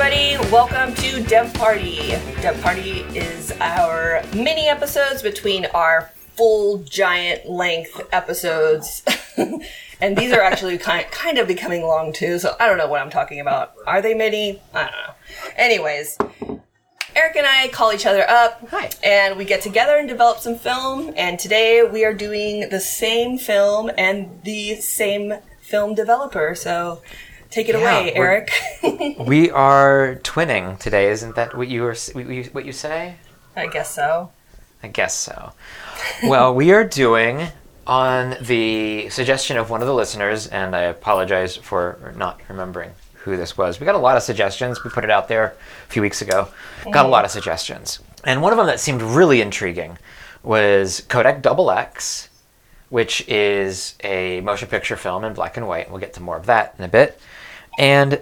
everybody. Welcome to Dev Party. Dev Party is our mini episodes between our full giant length episodes. and these are actually kind, kind of becoming long too, so I don't know what I'm talking about. Are they mini? I don't know. Anyways, Eric and I call each other up. Hi. And we get together and develop some film. And today we are doing the same film and the same film developer. So take it Yeah, away, Eric. We are twinning today, isn't that what you were what you, say? I guess so. I guess so. Well, we are doing on the suggestion of one of the listeners, and I apologize for not remembering who this was. We got a lot of suggestions. We put it out there a few weeks ago. Got a mm-hmm. lot of suggestions, and one of them that seemed really intriguing was Kodak Double X, which is a motion picture film in black and white. We'll get to more of that in a bit, and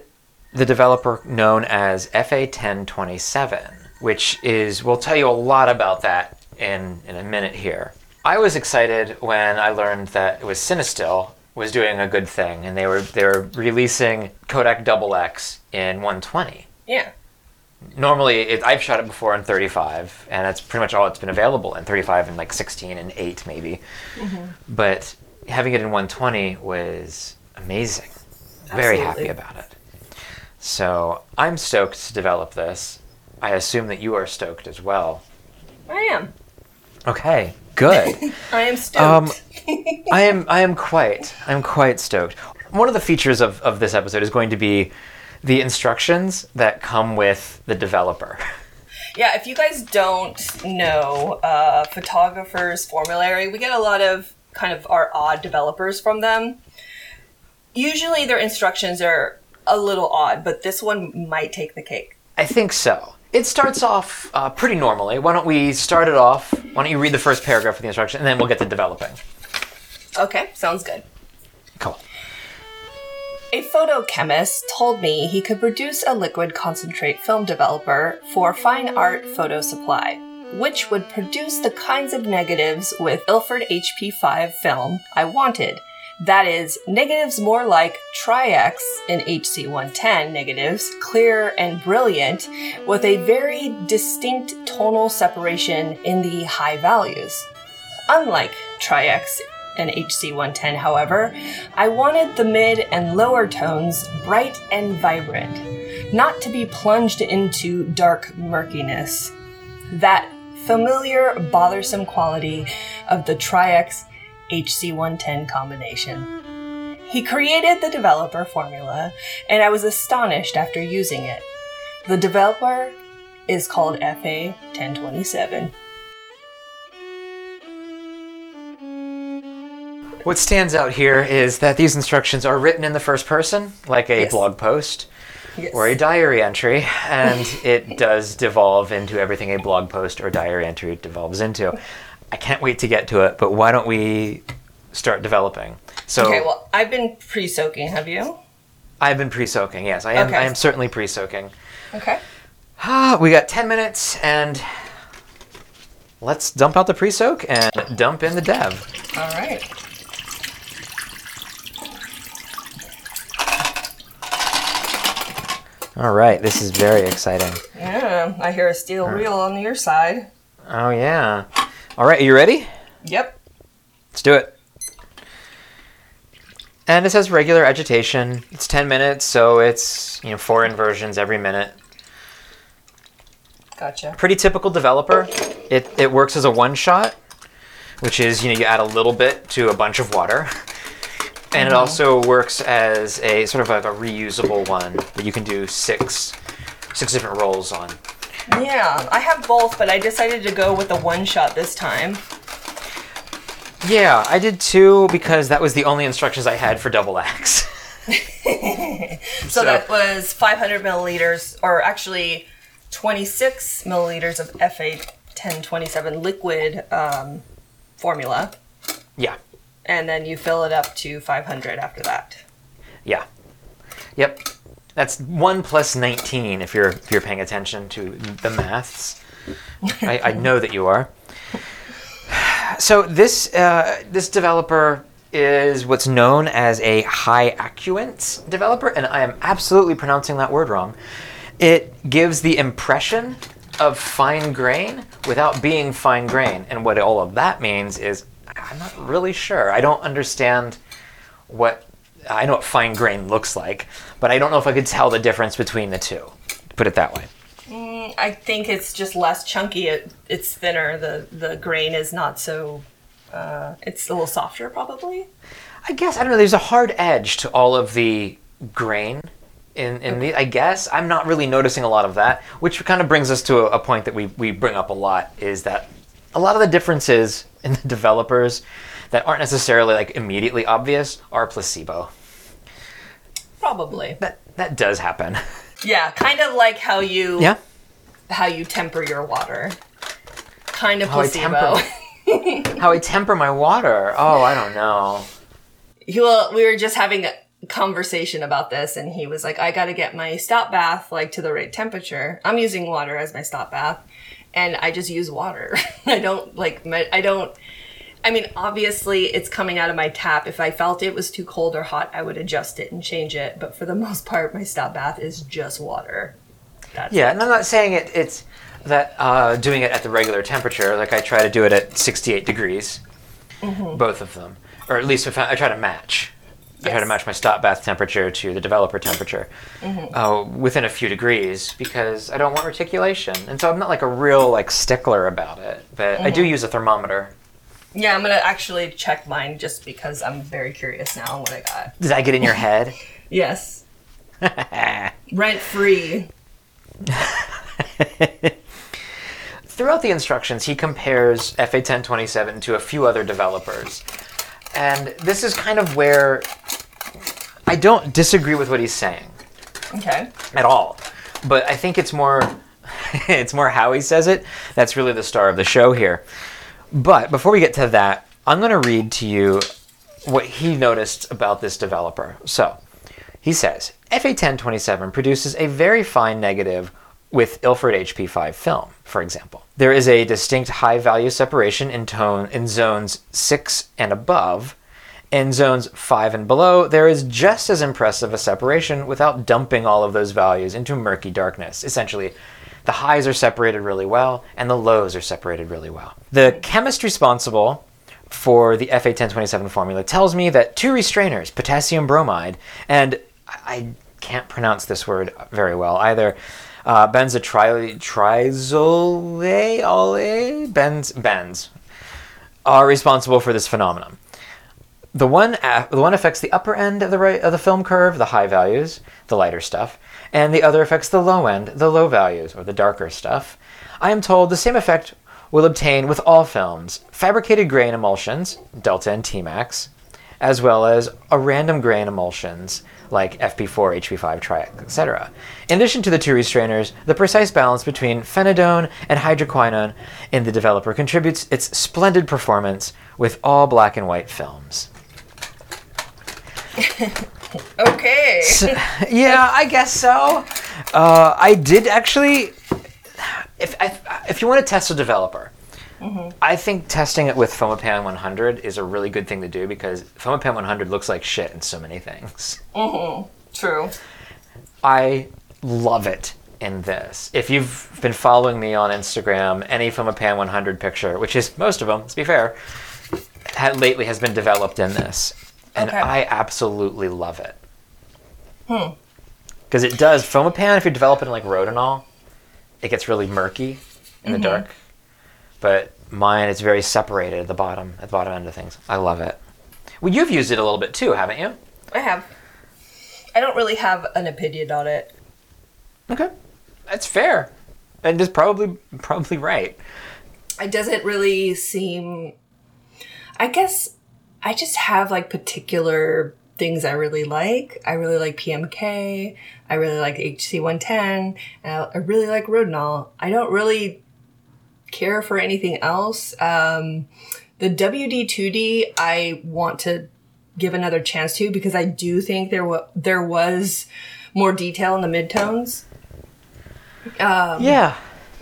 the developer known as FA1027, which is, we'll tell you a lot about that in, in a minute here. I was excited when I learned that it was Cinestill was doing a good thing and they were they were releasing Kodak Double X in 120. Yeah. Normally, it, I've shot it before in 35, and that's pretty much all it's been available in 35 and like 16 and 8 maybe. Mm-hmm. But having it in 120 was amazing. Very happy about it. So I'm stoked to develop this. I assume that you are stoked as well. I am. Okay, good. I am stoked. Um, I am I am quite I'm quite stoked. One of the features of, of this episode is going to be the instructions that come with the developer. yeah, if you guys don't know uh, photographers formulary, we get a lot of kind of our odd developers from them. Usually their instructions are a little odd, but this one might take the cake. I think so. It starts off uh, pretty normally. Why don't we start it off? Why don't you read the first paragraph of the instruction, and then we'll get to developing. Okay, sounds good. Cool. A photochemist told me he could produce a liquid concentrate film developer for fine art photo supply, which would produce the kinds of negatives with Ilford HP5 film I wanted. That is, negatives more like Tri-X and HC110 negatives, clear and brilliant, with a very distinct tonal separation in the high values. Unlike Tri-X and HC110, however, I wanted the mid and lower tones bright and vibrant, not to be plunged into dark murkiness. That familiar, bothersome quality of the Tri-X HC110 combination. He created the developer formula, and I was astonished after using it. The developer is called FA1027. What stands out here is that these instructions are written in the first person, like a Yes. blog post Yes. or a diary entry, and it does devolve into everything a blog post or diary entry devolves into. I can't wait to get to it, but why don't we start developing? So Okay, well, I've been pre-soaking. Have you? I've been pre-soaking. Yes, I am. Okay. I am certainly pre-soaking. Okay. Ah, we got 10 minutes and let's dump out the pre-soak and dump in the dev. All right. All right, this is very exciting. Yeah, I hear a steel reel on your side. Oh yeah. All right, are you ready? Yep. Let's do it. And it says regular agitation. It's 10 minutes, so it's, you know, four inversions every minute. Gotcha. Pretty typical developer. It, it works as a one shot, which is, you know, you add a little bit to a bunch of water. And it mm-hmm. also works as a sort of like a reusable one that you can do six six different rolls on. Yeah, I have both, but I decided to go with the one shot this time. Yeah, I did too because that was the only instructions I had for double X. So, that was 500 milliliters, or actually 26 milliliters of FA1027 liquid um, formula, yeah, and then you fill it up to 500 after that. yeah, yep. That's one plus nineteen if you're if you're paying attention to the maths. I, I know that you are. So this uh, this developer is what's known as a high accurant developer, and I am absolutely pronouncing that word wrong. it gives the impression of fine grain without being fine grain. And what all of that means is I'm not really sure. I don't understand what I know what fine grain looks like, but I don't know if I could tell the difference between the two. Put it that way. I think it's just less chunky. It, it's thinner. The the grain is not so. Uh, it's a little softer, probably. I guess I don't know. There's a hard edge to all of the grain in in the. I guess I'm not really noticing a lot of that, which kind of brings us to a, a point that we we bring up a lot is that a lot of the differences in the developers that aren't necessarily like immediately obvious are placebo. Probably. That that does happen. Yeah, kind of like how you yeah. how you temper your water. Kind of How I placebo. temper- How I temper my water. Oh, I don't know. He- well, we were just having a conversation about this, and he was like, "I got to get my stop bath like to the right temperature. I'm using water as my stop bath, and I just use water. I don't like me- I don't." I mean, obviously, it's coming out of my tap. If I felt it was too cold or hot, I would adjust it and change it. But for the most part, my stop bath is just water. That's Yeah, and I'm not saying it, it's that uh, doing it at the regular temperature. Like I try to do it at 68 degrees, both of them, or at least if I, I try to match. I try to match my stop bath temperature to the developer temperature uh, within a few degrees because I don't want reticulation, and so I'm not like a real like stickler about it. But I do use a thermometer. Yeah, I'm gonna actually check mine just because I'm very curious now on what I got. Did I get in your head? Yes. Rent free. Throughout the instructions, he compares FA1027 to a few other developers. And this is kind of where I don't disagree with what he's saying Okay. at all. But I think it's more it's more how he says it. That's really the star of the show here. But before we get to that, I'm going to read to you what he noticed about this developer. So, he says, FA1027 produces a very fine negative with Ilford HP5 film, for example. There is a distinct high value separation in tone in zones 6 and above. In zones 5 and below, there is just as impressive a separation without dumping all of those values into murky darkness. Essentially, the highs are separated really well and the lows are separated really well. The chemist responsible for the FA1027 formula tells me that two restrainers, potassium bromide, and I can't pronounce this word very well either, uh, benz, benz, are responsible for this phenomenon. The one, the one affects the upper end of the right of the film curve, the high values, the lighter stuff, and the other affects the low end, the low values, or the darker stuff. I am told the same effect will obtain with all films, fabricated grain emulsions, Delta and T-Max, as well as a random grain emulsions like FP4, HP5, Tri-X, etc. In addition to the two restrainers, the precise balance between phenidone and hydroquinone in the developer contributes its splendid performance with all black and white films. Okay. yeah, I guess so. Uh, I did actually. If if, if you want to test a developer, I think testing it with Fomapan 100 is a really good thing to do because Fomapan 100 looks like shit in so many things. True. I love it in this. If you've been following me on Instagram, any Fomapan 100 picture, which is most of them, let's be fair, lately has been developed in this, and Okay. I absolutely love it. Hmm. Because it does Fomapan. If you develop it in like Rodinal, it gets really murky in the mm-hmm. dark. But mine, it's very separated at the bottom, at the bottom end of things. I love it. Well, you've used it a little bit too, haven't you? I have. I don't really have an opinion on it. Okay, that's fair, and it's probably probably right. It doesn't really seem. I guess I just have like particular things I really like. I really like PMK. I really like HC110. And I I really like Rodinal. I don't really care for anything else. Um, the WD2D, I want to give another chance to because I do think there wa- there was more detail in the midtones yeah,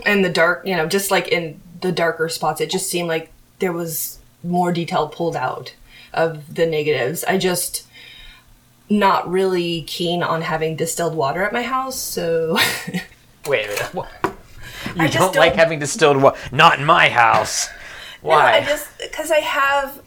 and the dark, you know, just like in the darker spots, it just seemed like there was more detail pulled out of the negatives. I just, not really keen on having distilled water at my house, so Wait a minute. What? You I don't, just like don't- having distilled water? Not in my house. No, Why? I just because I have,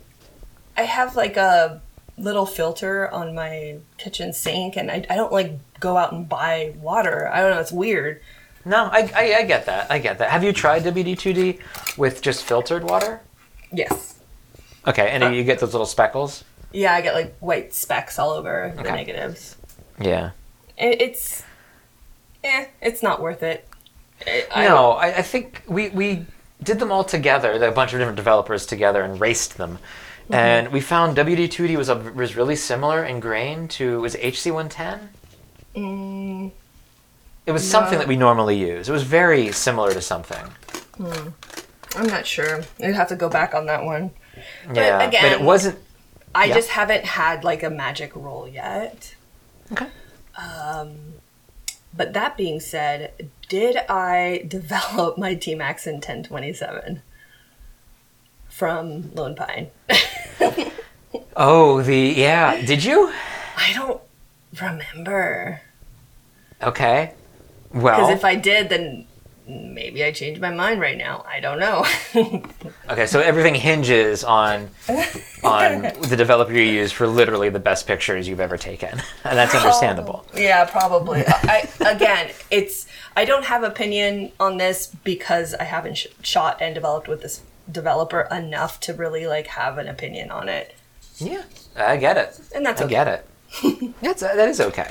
I have like a little filter on my kitchen sink, and I, I don't like go out and buy water. I don't know. It's weird. No, I, I, I get that. I get that. Have you tried WD2D with just filtered water? Yes. Okay, Uh, and you get those little speckles? Yeah, I get like white specks all over the negatives. Yeah. It, it's, eh, it's not worth it. It- I- No, I, I think we, we did them all together, a bunch of different developers together, and raced them. Mm-hmm. And we found WD2D was, a, was really similar in grain to, was HC110? Mm, It was something that we normally use. It was very similar to something. I'm not sure. I'd have to go back on that one. Yeah, but it again- wasn't. I Yeah. just haven't had like a magic roll yet. Okay. Um, but that being said, did I develop my T-Max in 1027 from Lone Pine? Oh, the yeah. Did you? I don't remember. Okay. Well, because if I did, then maybe I changed my mind right now. I don't know. okay. So everything hinges on on the developer you use for literally the best pictures you've ever taken, and that's understandable. yeah, probably. I again, it's I don't have opinion on this because I haven't sh- shot and developed with this developer enough to really like have an opinion on it, Yeah, I get it. and that's I okay. get it. That's that is okay.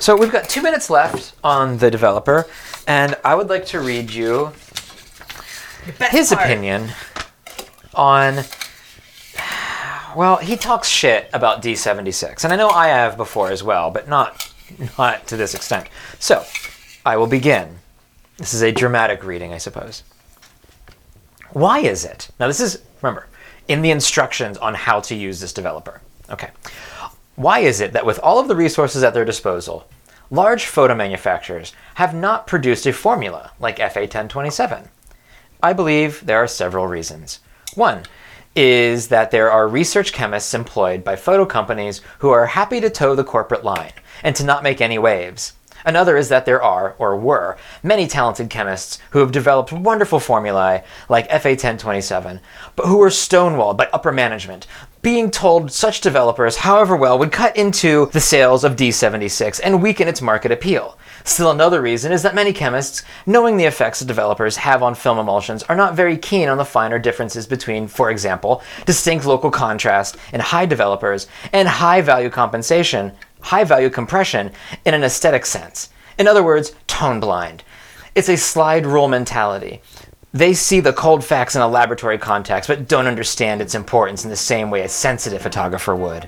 So we've got two minutes left on the developer, and I would like to read you his part. opinion on. Well, he talks shit about D76, and I know I have before as well, but not not to this extent. So, I will begin. This is a dramatic reading, I suppose. Why is it? Now, this is remember in the instructions on how to use this developer. Okay. Why is it that with all of the resources at their disposal, large photo manufacturers have not produced a formula like FA1027? I believe there are several reasons. One is that there are research chemists employed by photo companies who are happy to toe the corporate line and to not make any waves. Another is that there are, or were, many talented chemists who have developed wonderful formulae like FA1027, but who were stonewalled by upper management, being told such developers, however well, would cut into the sales of D76 and weaken its market appeal. Still another reason is that many chemists, knowing the effects that developers have on film emulsions, are not very keen on the finer differences between, for example, distinct local contrast in high developers and high value compensation, high value compression in an aesthetic sense. In other words, tone blind. It's a slide rule mentality. They see the cold facts in a laboratory context, but don't understand its importance in the same way a sensitive photographer would.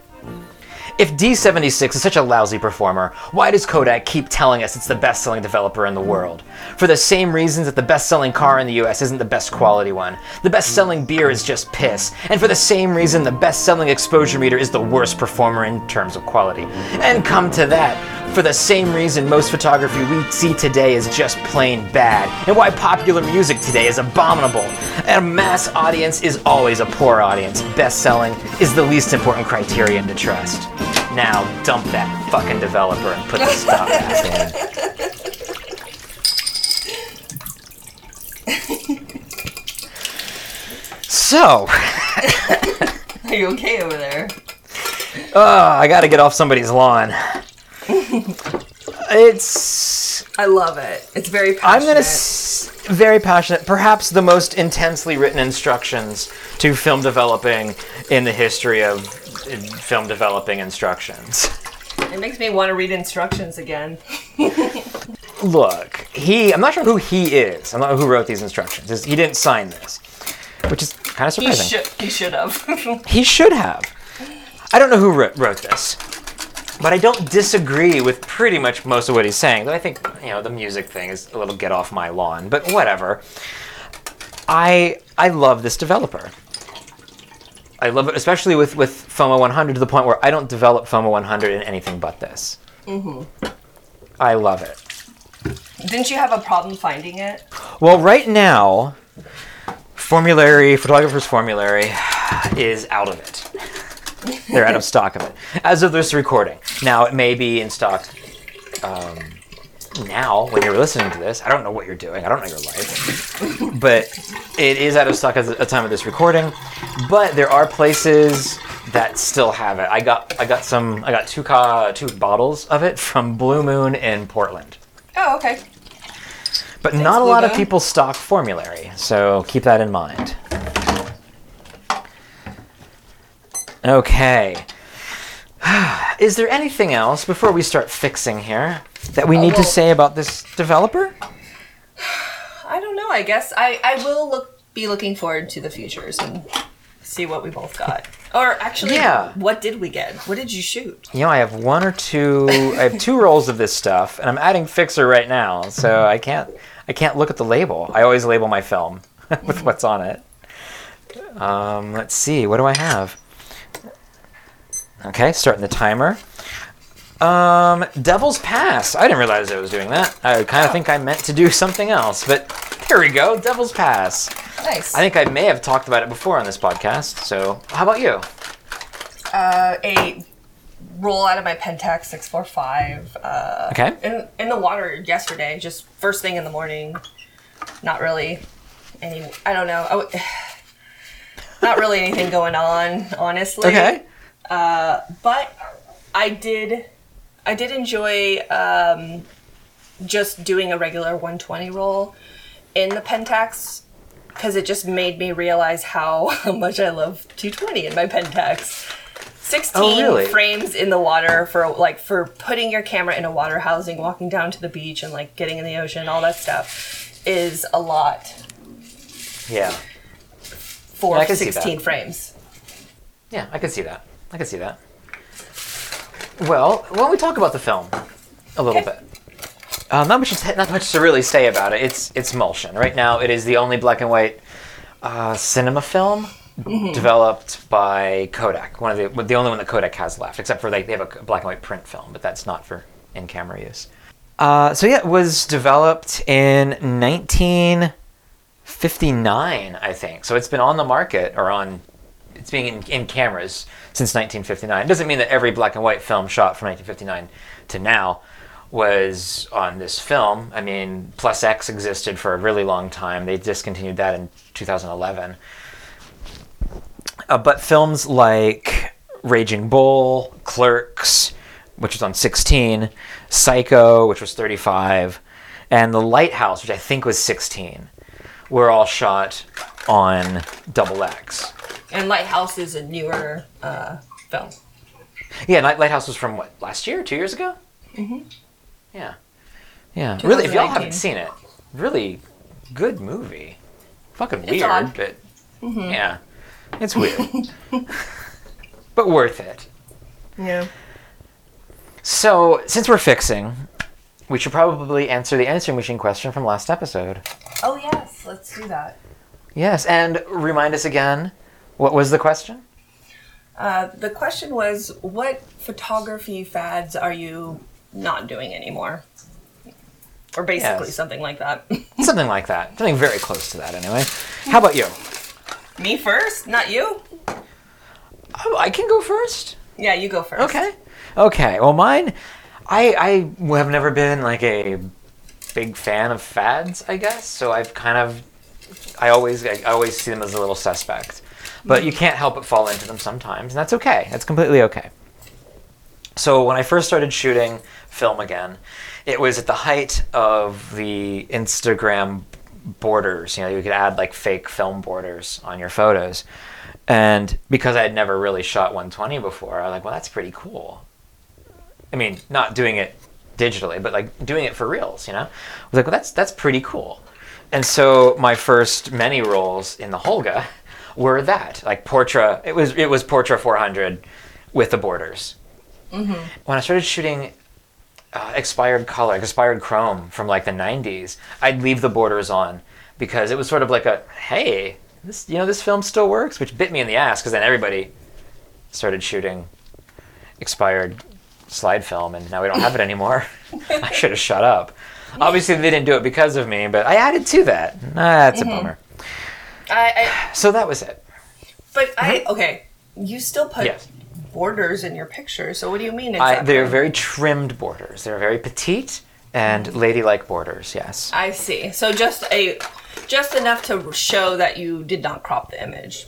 If D76 is such a lousy performer, why does Kodak keep telling us it's the best selling developer in the world? For the same reasons that the best selling car in the US isn't the best quality one. The best selling beer is just piss. And for the same reason the best selling exposure meter is the worst performer in terms of quality. And come to that, for the same reason most photography we see today is just plain bad, and why popular music today is abominable. And a mass audience is always a poor audience. Best selling is the least important criterion to trust. Now dump that fucking developer and put the stuff back in. So, Are you okay over there? oh, I gotta get off somebody's lawn. It's I love it. It's very I'm gonna s- very passionate, perhaps the most intensely written instructions to film developing in the history of film developing instructions. It makes me want to read instructions again. Look, he I'm not sure who he is. I'm not sure who wrote these instructions. He didn't sign this, which is kind of He surprising. should. He should have. He should have. I don't know who wrote, wrote this, but I don't disagree with pretty much most of what he's saying. Though I think you know the music thing is a little get off my lawn, but whatever. I I love this developer. I love it, especially with with Foma 100 to the point where I don't develop Foma 100 in anything but this. I love it. Didn't you have a problem finding it? Well, right now, formulary, photographer's formulary is out of it. They're out of stock of it as of this recording. Now it may be in stock um, now when you're listening to this. I don't know what you're doing. I don't know your life, but it is out of stock at the time of this recording. But there are places that still have it. I got I got some I got two ca- two bottles of it from Blue Moon in Portland. Oh, okay. But not a lot of people stock formulary, so keep that in mind. Okay. Is there anything else before we start fixing here that we need to well- say about this developer? I don't know. I guess I, I will look be looking forward to the futures and see what we both got. Or actually, Yeah. what did we get? What did you shoot? You know, I have one or two. I have two rolls of this stuff, and I'm adding fixer right now, so I can't. I can't look at the label. I always label my film with what's on it. Um, let's see. What do I have? Okay, starting the timer. Um, Devil's Pass. I didn't realize I was doing that. I kind of think I meant to do something else, but here we go. Devil's Pass. Nice. I think I may have talked about it before on this podcast. So, how about you? uh, a roll out of my Pentax 645 uh, Okay. in, in the water yesterday, just first thing in the morning. Not really any, I don't know. I w- not really anything going on, honestly. Okay. But I did, I did enjoy um, just doing a regular 120 roll in the Pentax because it just made me realize how much I love 220 in my Pentax. 16 Oh, really? frames in the water for like for putting your camera in a water housing, walking down to the beach and like getting in the ocean, all that stuff is a lot Yeah. for Yeah, I can see that. 16 frames. Yeah, I can see that. I can see that. Well, why don't we talk about the film a little Okay. bit? Uh, not much. Not much to really say about it. It's it's Mulsion. Right now, it is the only black and white uh, cinema film developed by Kodak. One of the the only one that Kodak has left, except for like they have a black and white print film, but that's not for in camera use. Uh, so yeah, it was developed in 1959, I think. So it's been on the market or on it's being in, in cameras since 1959. It doesn't mean that every black and white film shot from 1959 to now was on this film. I mean, Plus X existed for a really long time. They discontinued that in 2011. Uh, but films like Raging Bull, Clerks, which was on 16, Psycho, which was 35, and The Lighthouse, which I think was 16, were all shot on double X. And Lighthouse is a newer uh, film. Yeah, Night Lighthouse was from what last year, two years ago. Mm-hmm. Yeah, yeah. Really, if y'all haven't seen it, really good movie. Fucking It's weird, odd. but yeah, it's weird, but worth it. Yeah. So, since we're fixing, we should probably answer the answering machine question from last episode. Oh yes, let's do that. Yes, and remind us again. What was the question? Uh, the question was, what photography fads are you not doing anymore? Or basically Yes. something like that. Something like that. Something very close to that, anyway. How about you? Me first, not you. Oh, I can go first. Yeah, you go first. Okay. Okay. Well, mine, I I have never been like a big fan of fads. I guess so. I've kind of, I always I always see them as a little suspect, but you can't help but fall into them sometimes, and that's okay. That's completely okay. So when I first started shooting film again, it was at the height of the Instagram borders. You know, you could add like fake film borders on your photos. And because I had never really shot 120 before, I was like, well, that's pretty cool. I mean, not doing it digitally, but like doing it for reals, you know? I was like, well, that's that's pretty cool. And so my first many roles in the Holga were that, like Portra. It was it was Portra 400 with the borders. When I started shooting uh, expired color, expired chrome from like the 90s, I'd leave the borders on because it was sort of like a hey, this you know this film still works, which bit me in the ass because then everybody started shooting expired slide film, and now we don't have it anymore. I should have shut up. Obviously, they didn't do it because of me, but I added to that. Ah, that's a bummer. I, I So that was it. but I okay. You still put Yes. borders in your picture. So what do you mean I, they're very trimmed borders. They're very petite and ladylike borders. Yes. I see. So just a just enough to show that you did not crop the image.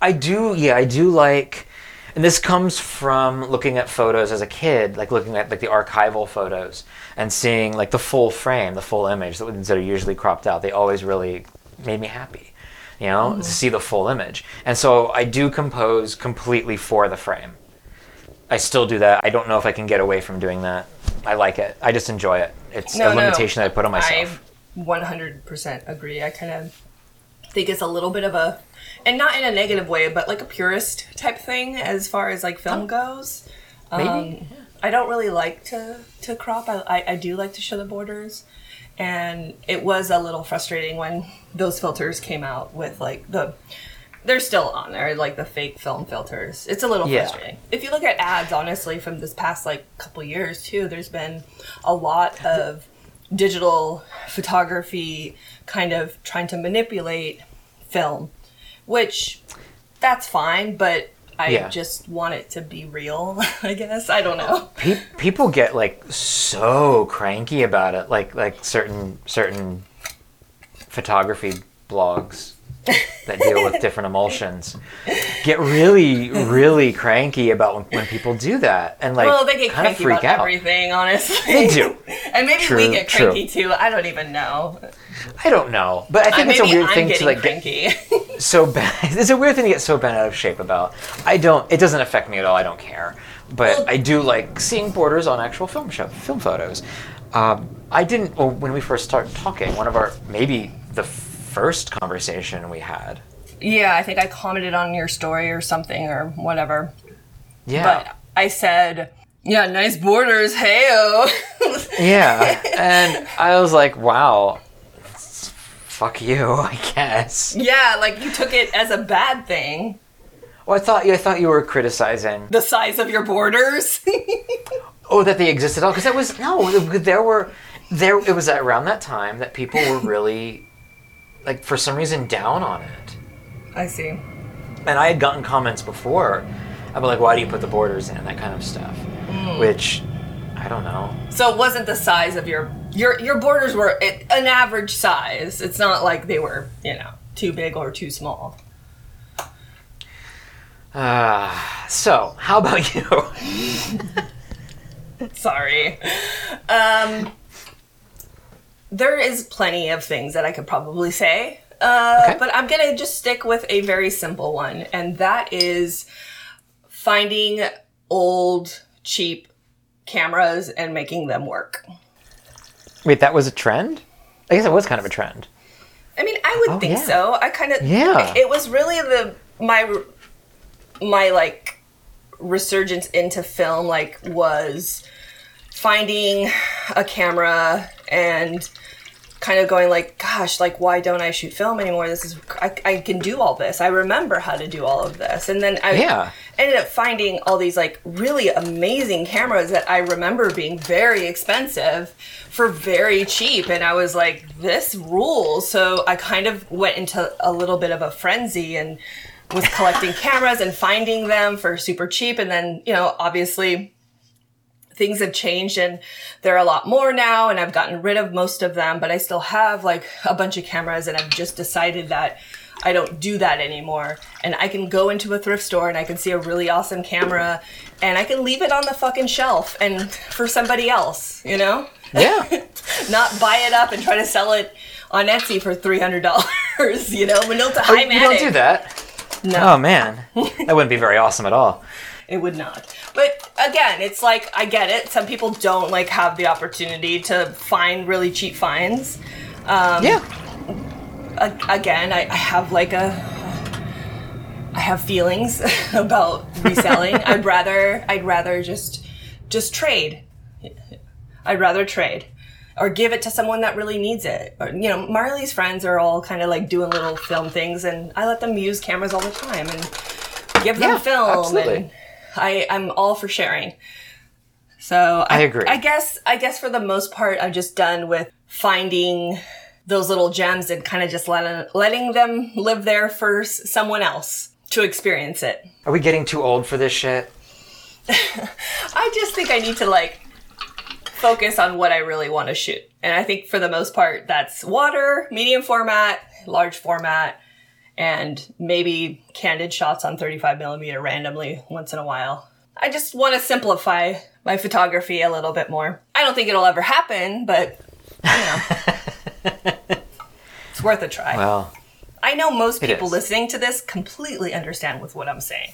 I do, yeah, I do like, and this comes from looking at photos as a kid, like looking at like the archival photos and seeing like the full frame, the full image that, that are usually cropped out. They always really made me happy, you know, to mm-hmm. see the full image. And so I do compose completely for the frame. I still do that. I don't know if I can get away from doing that. I like it. I just enjoy it. It's No, a no. limitation that I put on myself. I 100% agree. I kind of think it's a little bit of a, and not in a negative way, but like a purist type thing as far as like film goes. Maybe. Um, I don't really like to to crop. I, I I do like to show the borders, and it was a little frustrating when those filters came out with like the. They're still on there, like the fake film filters. It's a little Yeah. frustrating. If you look at ads, honestly, from this past like couple years too, there's been a lot of digital photography kind of trying to manipulate film, which that's fine, but I Yeah. just want it to be real, I guess. I don't know. Pe- people get like so cranky about it like like certain certain photography blogs that deal with different emulsions get really really cranky about when, when people do that and like well, they get kind of freak out everything, honestly. They do. and maybe we True, get true. cranky too. I don't even know. i don't know but i Uh, think it's a weird I'm thing to like cranky. get so bad it's a weird thing to get so bent out of shape about i don't it doesn't affect me at all i don't care but Well- i do like seeing borders on actual film show film photos um, i didn't well, when we first started talking one of our maybe the first conversation we had yeah, I think I commented on your story or something or whatever. yeah But I said, yeah, nice borders, heyo. yeah and i was like wow fuck you i guess yeah, like you took it as a bad thing. well i thought you i thought you were criticizing The size of your borders. Oh, that they existed at all because that was no. There were there. It was around that time that people were really like for some reason down on it, I see. and I had gotten comments before about like why do you put the borders in that kind of stuff, which I don't know. So it wasn't the size of your your your borders were it, an average size. It's not like they were, you know, too big or too small. Uh, so how about you? Sorry. Um there is plenty of things that I could probably say. Uh, Okay. but I'm gonna just stick with a very simple one, and that is finding old, cheap cameras and making them work. Wait, that was a trend. I guess it was kind of a trend. I mean, I would Oh, think yeah. so. I kind of Yeah. It was really the my my like resurgence into film like was finding a camera and kind of going like gosh like why don't i shoot film anymore? This is i, I can do all this. I remember how to do all of this. And then i Yeah. ended up finding all these like really amazing cameras that i remember being very expensive for very cheap. And i was like this rules. So i kind of went into a little bit of a frenzy and was collecting cameras and finding them for super cheap. And then you know obviously things have changed and there are a lot more now and I've gotten rid of most of them, but I still have like a bunch of cameras and I've just decided that I don't do that anymore. And I can go into a thrift store and I can see a really awesome camera and I can leave it on the fucking shelf and for somebody else, you know? Yeah. Not buy it up and try to sell it on Etsy for $300, you know? Minolta Oh, you don't do that. No. Oh man, that wouldn't be very awesome at all. It would not. But again, it's like I get it. Some people don't like have the opportunity to find really cheap finds. Um, yeah. Again, I, I have like a I have feelings about reselling. I'd rather I'd rather just just trade. I'd rather trade or give it to someone that really needs it. Or, you know, Marley's friends are all kind of like doing little film things, and I let them use cameras all the time and give them Yeah, film. absolutely. And I I'm all for sharing. So I agree. I guess I guess for the most part, I'm just done with finding those little gems and kind of just letting letting them live there for someone else to experience it. Are we getting too old for this shit? I just think I need to like focus on what I really want to shoot. And I think for the most part, that's water, medium format, large format, and maybe candid shots on 35 millimeter randomly once in a while. I just want to simplify my photography a little bit more. I don't think it'll ever happen, but you know, it's worth a try. Well, I know most people listening to this completely understand with what I'm saying.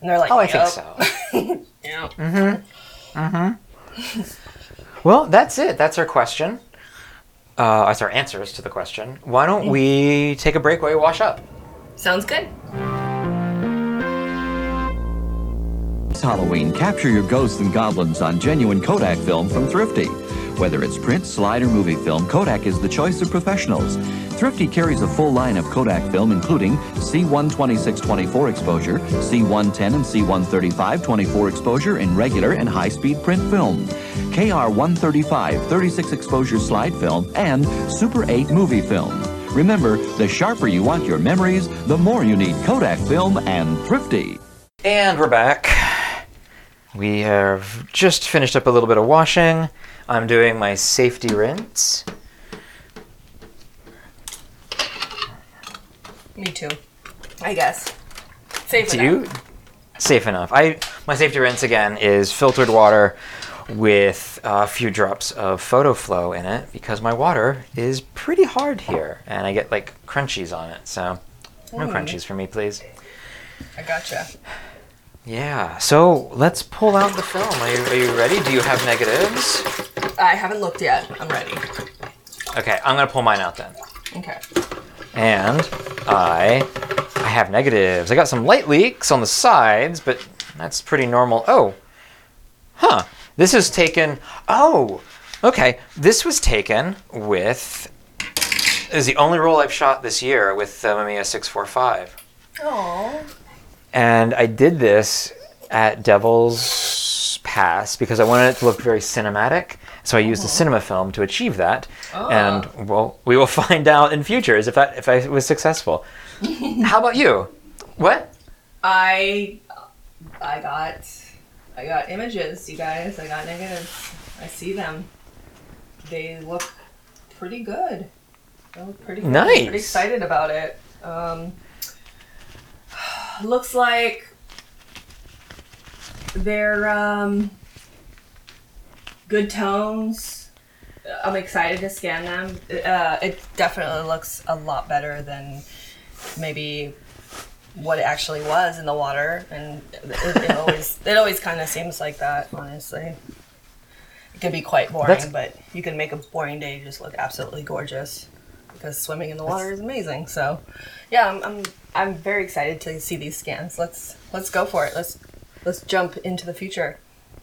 And they're like, oh, I think so. Yeah. Mm-hmm. Mm-hmm. well, that's it. That's our question. Uh, that's our answers to the question. Why don't we take a break while we wash up? Sounds good. This Halloween, capture your ghosts and goblins on genuine Kodak film from Thrifty. Whether it's print, slide, or movie film, Kodak is the choice of professionals. Thrifty carries a full line of Kodak film, including C12624 exposure, C110 and C135 24 exposure in regular and high-speed print film, KR135 36 exposure slide film, and Super 8 movie film. Remember, the sharper you want your memories, the more you need Kodak film and Thrifty. And we're back. We have just finished up a little bit of washing. I'm doing my safety rinse. Me too. I guess. Safe Do enough. you? Safe enough. I my safety rinse again is filtered water with a few drops of photo flow in it because my water is pretty hard here and I get like crunchies on it. So no hmm. crunchies for me, please. I gotcha. Yeah. So let's pull out the film. Are you, are you ready? Do you have negatives? I haven't looked yet. I'm ready. Okay, I'm gonna pull mine out then. Okay. And I I have negatives. I got some light leaks on the sides, but that's pretty normal. Oh. Huh. This is taken Oh. Okay. This was taken with is the only roll I've shot this year with the Mamiya 645. Oh. And I did this at Devil's Pass because I wanted it to look very cinematic. So I used a cinema film to achieve that. Ah. And well, we will find out in futures if that if I was successful. How about you? What? I I got I got images, you guys. I got negatives. I see them. They look pretty good. They look pretty good. I'm Nice. pretty excited about it. Um, looks like they're um, good tones. I'm excited to scan them. Uh, it definitely looks a lot better than maybe what it actually was in the water, and it, it always it always kind of seems like that. Honestly, it can be quite boring, That's- but you can make a boring day just look absolutely gorgeous because swimming in the water is amazing. So, yeah, I'm, I'm I'm very excited to see these scans. Let's let's go for it. Let's let's jump into the future.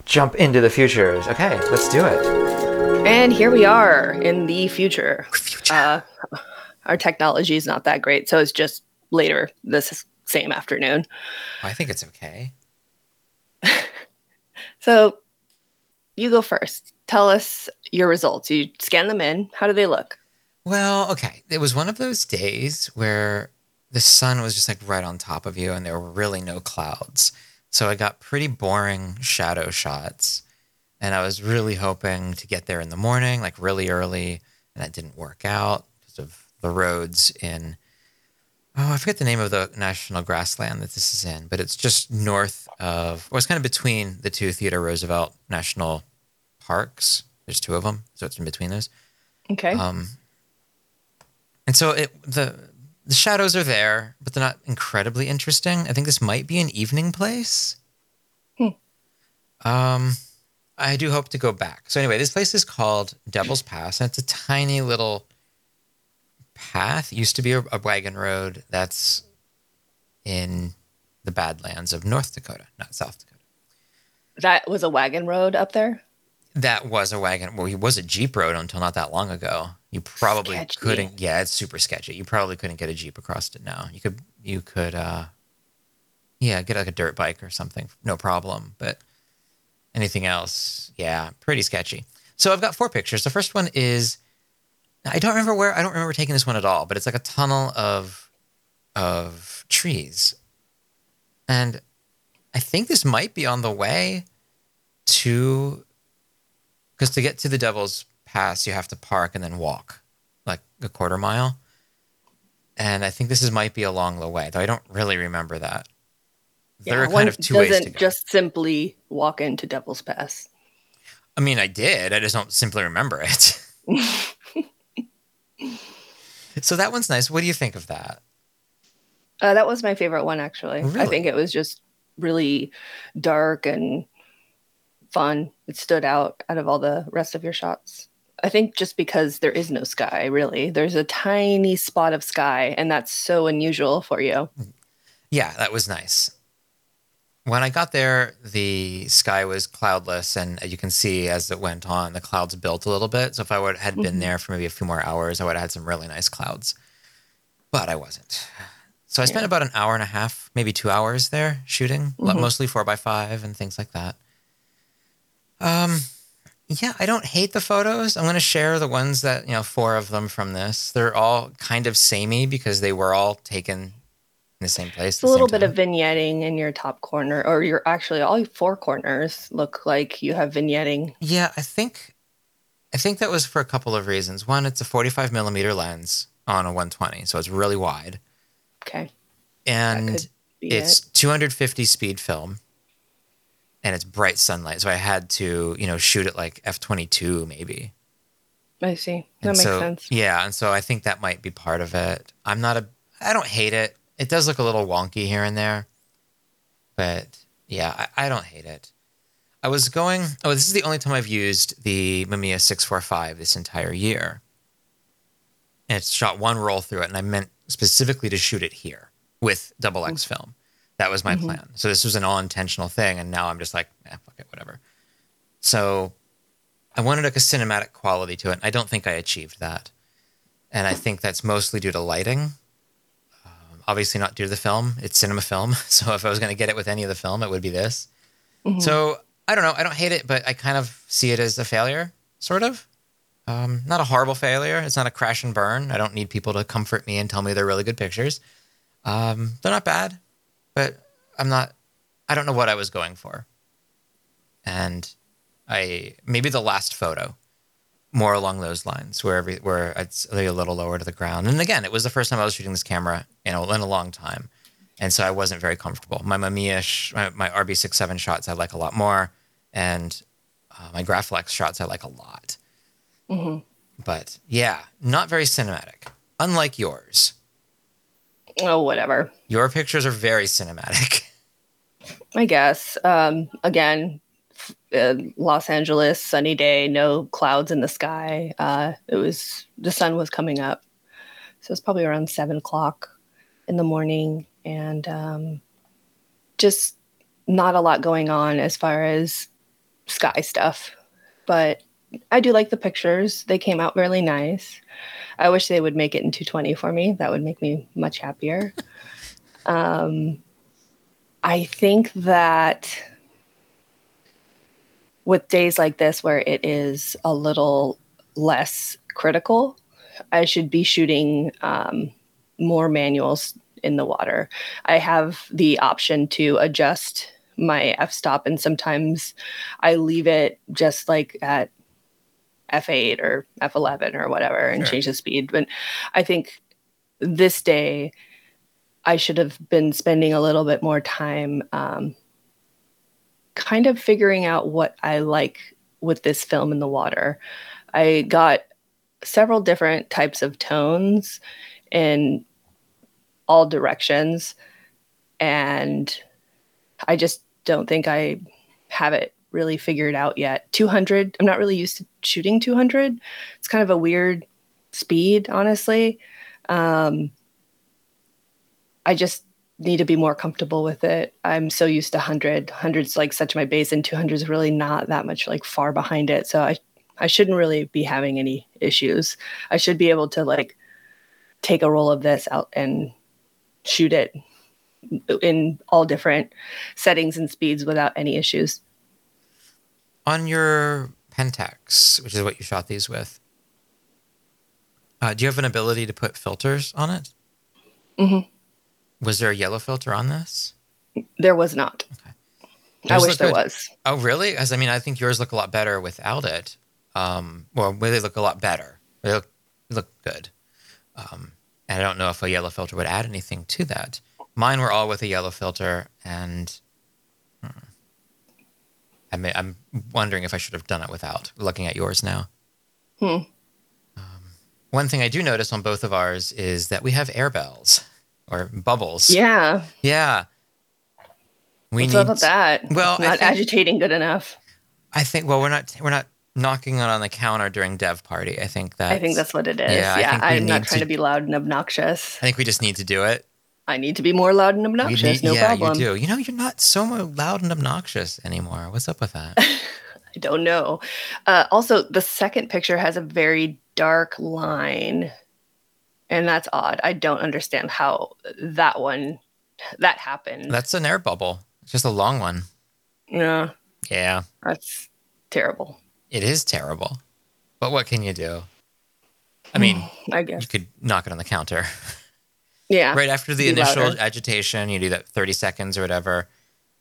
Jump into the futures. Okay, let's do it. And here we are in the future. Uh, our technology is not that great, so it's just later this same afternoon. I think it's okay. So you go first. Tell us your results. You scan them in. How do they look? Well, okay. It was one of those days where the sun was just like right on top of you and there were really no clouds. So I got pretty boring shadow shots. And I was really hoping to get there in the morning, like really early. And that didn't work out because of the roads in, oh, I forget the name of the national grassland that this is in, but it's just north of, well, it's kind of between the two Theodore Roosevelt national parks. There's two of them. So it's in between those. Okay. Um, and so it the the shadows are there, but they're not incredibly interesting. I think this might be an evening place. Hmm. Um, I do hope to go back. So anyway, this place is called Devil's Pass, and it's a tiny little path. Used to be a, a wagon road that's in the Badlands of North Dakota, not South Dakota. that was a wagon road up there. That was a wagon. Well, it was a Jeep road until not that long ago. You probably Sketchy. couldn't. Yeah, it's super sketchy. You probably couldn't get a Jeep across it now. You could. You could. uh Yeah, get like a dirt bike or something, no problem. But anything else, yeah, pretty sketchy. So I've got four pictures. The first one is. I don't remember where. I don't remember taking this one at all. But it's like a tunnel of of trees And I think this might be on the way to, because to get to the Devil's Pass, you have to park and then walk like a quarter mile. And I think this is might be along the way, though I don't really remember that. there are kind of two ways to doesn't go. just simply walk into Devil's Pass. I mean, I did. I just don't simply remember it. so that one's nice. What do you think of that? Uh, that was my favorite one, actually. I think it was just really dark and fun. It stood out out of all the rest of your shots. I think just because there is no sky, really. There's a tiny spot of sky, and that's so unusual for you. Yeah, that was nice. When I got there, the sky was cloudless, and you can see as it went on, the clouds built a little bit. So if I would had been Mhm. there for maybe a few more hours, I would have had some really nice clouds. But I wasn't. So I spent Yeah. about an hour and a half, maybe two hours there shooting, Mhm. mostly four by five and things like that. Um, yeah, I don't hate the photos. I'm going to share the ones that you know, four of them from this. They're all kind of samey because they were all taken in the same place. It's a little bit of vignetting in your top corner, or your actually all four corners look like you have vignetting. Yeah, I think I think that was for a couple of reasons. One, it's a 45 millimeter lens on a 120, so it's really wide, Okay. and it's it. 250 speed film, and it's bright sunlight. So I had to, you know, shoot it like f22 maybe. I see. That And makes so, sense. Yeah, and so I think that might be part of it. I'm not a. I don't hate it. It does look a little wonky here and there, but yeah, I, I don't hate it. I was going. Oh, this is the only time I've used the Mamiya 645 this entire year. And it's shot one roll through it, and I meant specifically to shoot it here with double X film. That was my Mhm. plan. So this was an all intentional thing, and now I'm just like, eh, fuck it, whatever. So I wanted like a cinematic quality to it. and I don't think I achieved that, and I think that's mostly due to lighting. Obviously, not due to the film. It's cinema film, so if I was going to get it with any of the film, it would be this. Mhm. So I don't know. I don't hate it, but I kind of see it as a failure, sort of. Um, not a horrible failure. It's not a crash and burn. I don't need people to comfort me and tell me they're really good pictures. Um, they're not bad, but I'm not. I don't know what I was going for. And I maybe the last photo, more along those lines, where every where it's a little lower to the ground. And again, it was the first time I was shooting this camera in a, in a long time, and so I wasn't very comfortable. My Mamiya, my, my RB67 shots I like a lot more, and uh, my Graflex shots I like a lot. Mhm. But yeah, not very cinematic. Unlike yours, Oh, whatever. your pictures are very cinematic. I guess. Um, again, Los Angeles, sunny day, no clouds in the sky. Uh, it was the sun was coming up, so it's probably around seven o'clock in the morning, and um, just not a lot going on as far as sky stuff. But I do like the pictures; they came out really nice. I wish they would make it in 220 for me. That would make me much happier. Um, I think that with days like this where it is a little less critical, I should be shooting um, more manuals in the water. I have the option to adjust my f stop, and sometimes I leave it just like at f8 or f11 or whatever and Sure. change the speed. But I think this day I should have been spending a little bit more time um, kind of figuring out what I like with this film in the water. I got several different types of tones in all directions, and I just don't think I have it really figured out yet. 200, I'm not really used to shooting 200. It's kind of a weird speed, honestly. Um, I just need to be more comfortable with it. I'm so used to 100. 100's like such my base, and 200 is really not that much like far behind it. So I, I shouldn't really be having any issues. I should be able to like take a roll of this out and shoot it in all different settings and speeds without any issues. On your Pentax, which is what you shot these with, uh, do you have an ability to put filters on it? Mhm. Was there a yellow filter on this? There was not. I Yours wish there good. was. Oh, really? Because I mean, I think yours look a lot better without it. Um, well, they look a lot better. They look, look good. Um, and I don't know if a yellow filter would add anything to that. Mine were all with a yellow filter, and hmm, I may, I'm wondering if I should have done it without. Looking at yours now. Hmm. Um, one thing I do notice on both of ours is that we have air bells or bubbles. Yeah. Yeah. We What's up with that? Well, I not think- agitating good enough. I think. Well, we're not. We're not knocking it on the counter during dev party. I think that. I think that's what it is. yeah, yeah I'm not trying to- to... be loud and obnoxious. I think we just need to do it. I need to be more loud and obnoxious. need- no yeah, problem. you do. You know, you're not so loud and obnoxious anymore. What's up with that? I don't know. Uh, also, the second picture has a very dark line, and that's odd. I don't understand how that one that happened. that's an air bubble. It's just a long one. yeah, Yeah, that's terrible. it is terrible. But what can you do? I mean, I guess you could knock it on the counter. Yeah. right after the initial louder. agitation, you do that 30 seconds or whatever,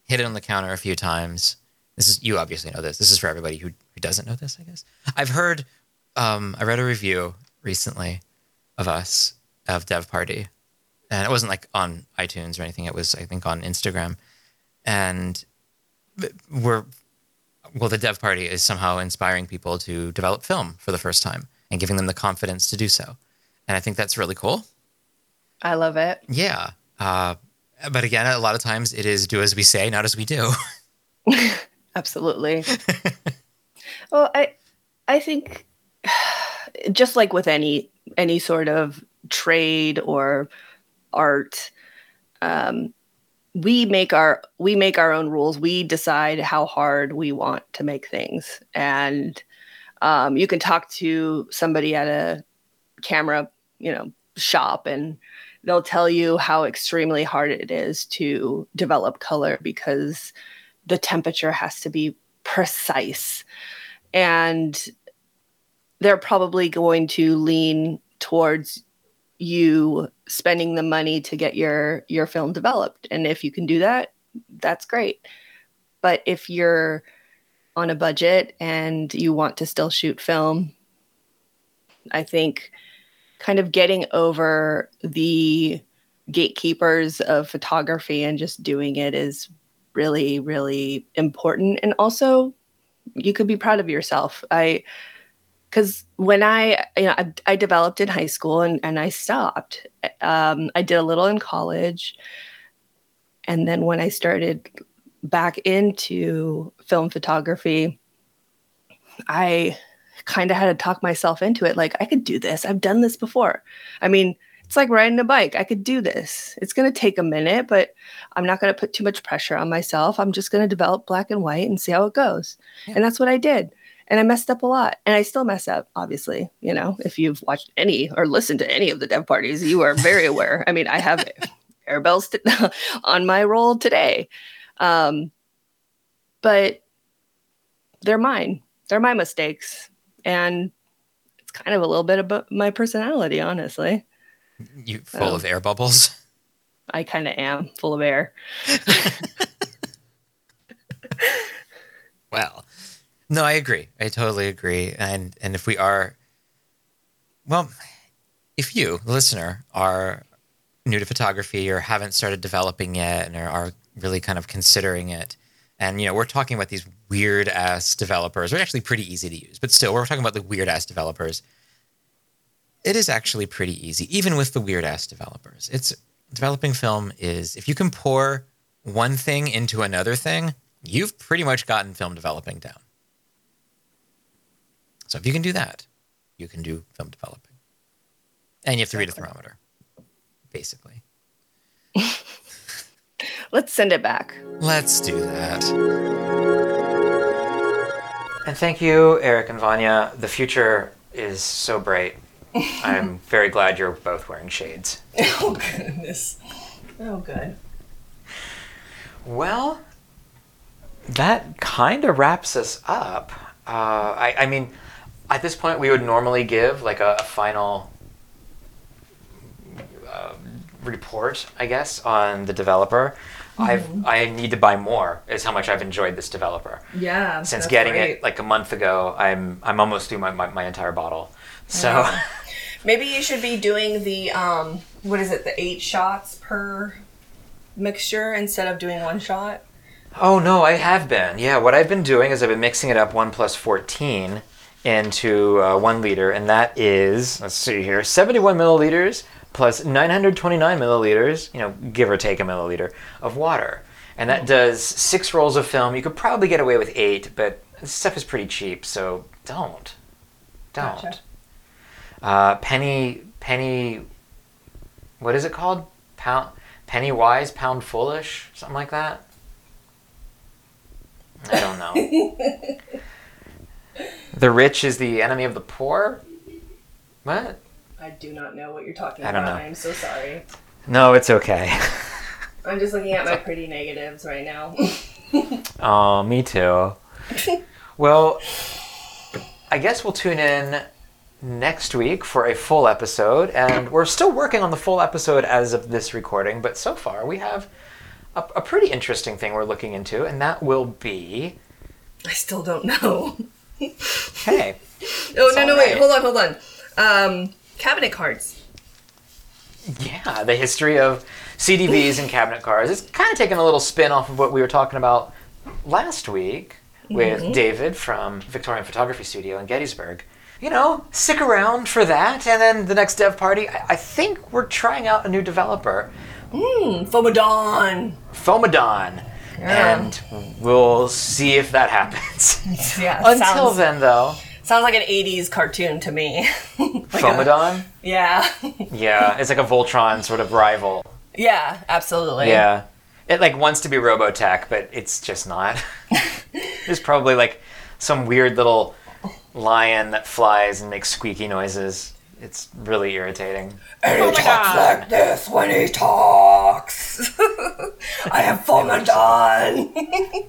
hit it on the counter a few times. This is, you obviously know this. This is for everybody who, who doesn't know this, I guess. I've heard, um, I read a review recently of us, of Dev Party, and it wasn't like on iTunes or anything. It was, I think, on Instagram. And we're, well, the Dev Party is somehow inspiring people to develop film for the first time and giving them the confidence to do so. And I think that's really cool. I love it. Yeah. Uh, but again, a lot of times it is do as we say, not as we do. Absolutely. well, I I think just like with any any sort of trade or art, um, we make our we make our own rules. We decide how hard we want to make things, and um, you can talk to somebody at a camera, you know, shop, and they'll tell you how extremely hard it is to develop color because the temperature has to be precise and they're probably going to lean towards you spending the money to get your your film developed. And if you can do that that's great. But if you're on a budget and you want to still shoot film i think kind of getting over the gatekeepers of photography and just doing it is really really important. And also you could be proud of yourself. I because when i you know I, I developed in high school and, and i stopped um, i did a little in college and then when i started back into film photography i kind of had to talk myself into it like i could do this i've done this before i mean it's like riding a bike. I could do this. It's going to take a minute, but I'm not going to put too much pressure on myself. I'm just going to develop black and white and see how it goes. Yeah. And that's what I did. And I messed up a lot. And I still mess up, obviously. You know, if you've watched any or listened to any of the dev parties, you are very aware. I mean, I have air t- on my roll today. Um, but they're mine. They're my mistakes. And it's kind of a little bit about my personality, honestly. You full of air bubbles. I kind of am full of air. Well, no, I agree. I totally agree. And and if we are, well, if you, listener, are new to photography or haven't started developing yet and are, are really kind of considering it, and you know, we're talking about these weird ass developers. They're actually pretty easy to use, but still, we're talking about the weird ass developers. It is actually pretty easy, even with the weird ass developers. It's developing film is if you can pour one thing into another thing, you've pretty much gotten film developing down. So if you can do that, you can do film developing. And you have to read a thermometer, basically. Let's send it back. Let's do that. And thank you, Eric and Vanya. The future is so bright. I'm very glad you're both wearing shades. Oh, goodness. Oh, good. Well, that kind of wraps us up. Uh, I, I mean, at this point, we would normally give like a, a final uh, report, I guess, on the developer. I've I need to buy more. Is how much I've enjoyed this developer Yeah. since getting great. it like a month ago. I'm I'm almost through my my, my entire bottle. So Yeah. Maybe you should be doing the um what is it, the eight shots per mixture instead of doing one shot. oh no, I have been. Yeah, what I've been doing is I've been mixing it up one plus fourteen into uh, one liter, and that is let's see here, seventy-one milliliters plus nine hundred twenty-nine milliliters. You know, give or take a milliliter of water. And that does six rolls of film. You could probably get away with eight, but this stuff is pretty cheap, so don't. Don't. Gotcha. Uh, penny, penny, what is it called? Pound, penny wise, pound foolish, something like that. I don't know. the rich is the enemy of the poor. What? I do not know what you're talking I don't about. know. I'm so sorry. No, it's okay. I'm just looking at my pretty negatives right now. Oh, me too. well, I guess we'll tune in next week for a full episode, and we're still working on the full episode as of this recording, but so far we have a, a pretty interesting thing we're looking into, and that will be I still don't know. Hey, Oh no no wait, right. hold on, hold on. Um cabinet cards. yeah, the history of CDVs and cabinet cards. It's kind of taken a little spin off of what we were talking about last week with David from Victorian Photography Studio in Gettysburg. You know, stick around for that, and then the next dev party. I, I think we're trying out a new developer, Hmm, Fomadon. Fomadon, and we'll see if that happens. Yeah. Until sounds, then, though, sounds like an 80s cartoon to me. Like a- Fomadon, yeah. yeah, it's like a Voltron sort of rival. yeah, absolutely. Yeah. It like wants to be Robotech, but it's just not. There's probably like some weird little lion that flies and makes squeaky noises. It's really irritating. And Oh he talks like this when he talks. I have Fomadon.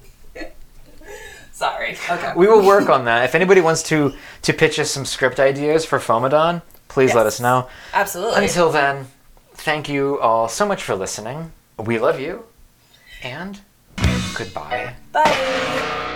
Sorry. Okay. We will work on that. If anybody wants to to pitch us some script ideas for Fomadon, please let us know. Absolutely. Until then, thank you all so much for listening. We love you. And goodbye. Bye.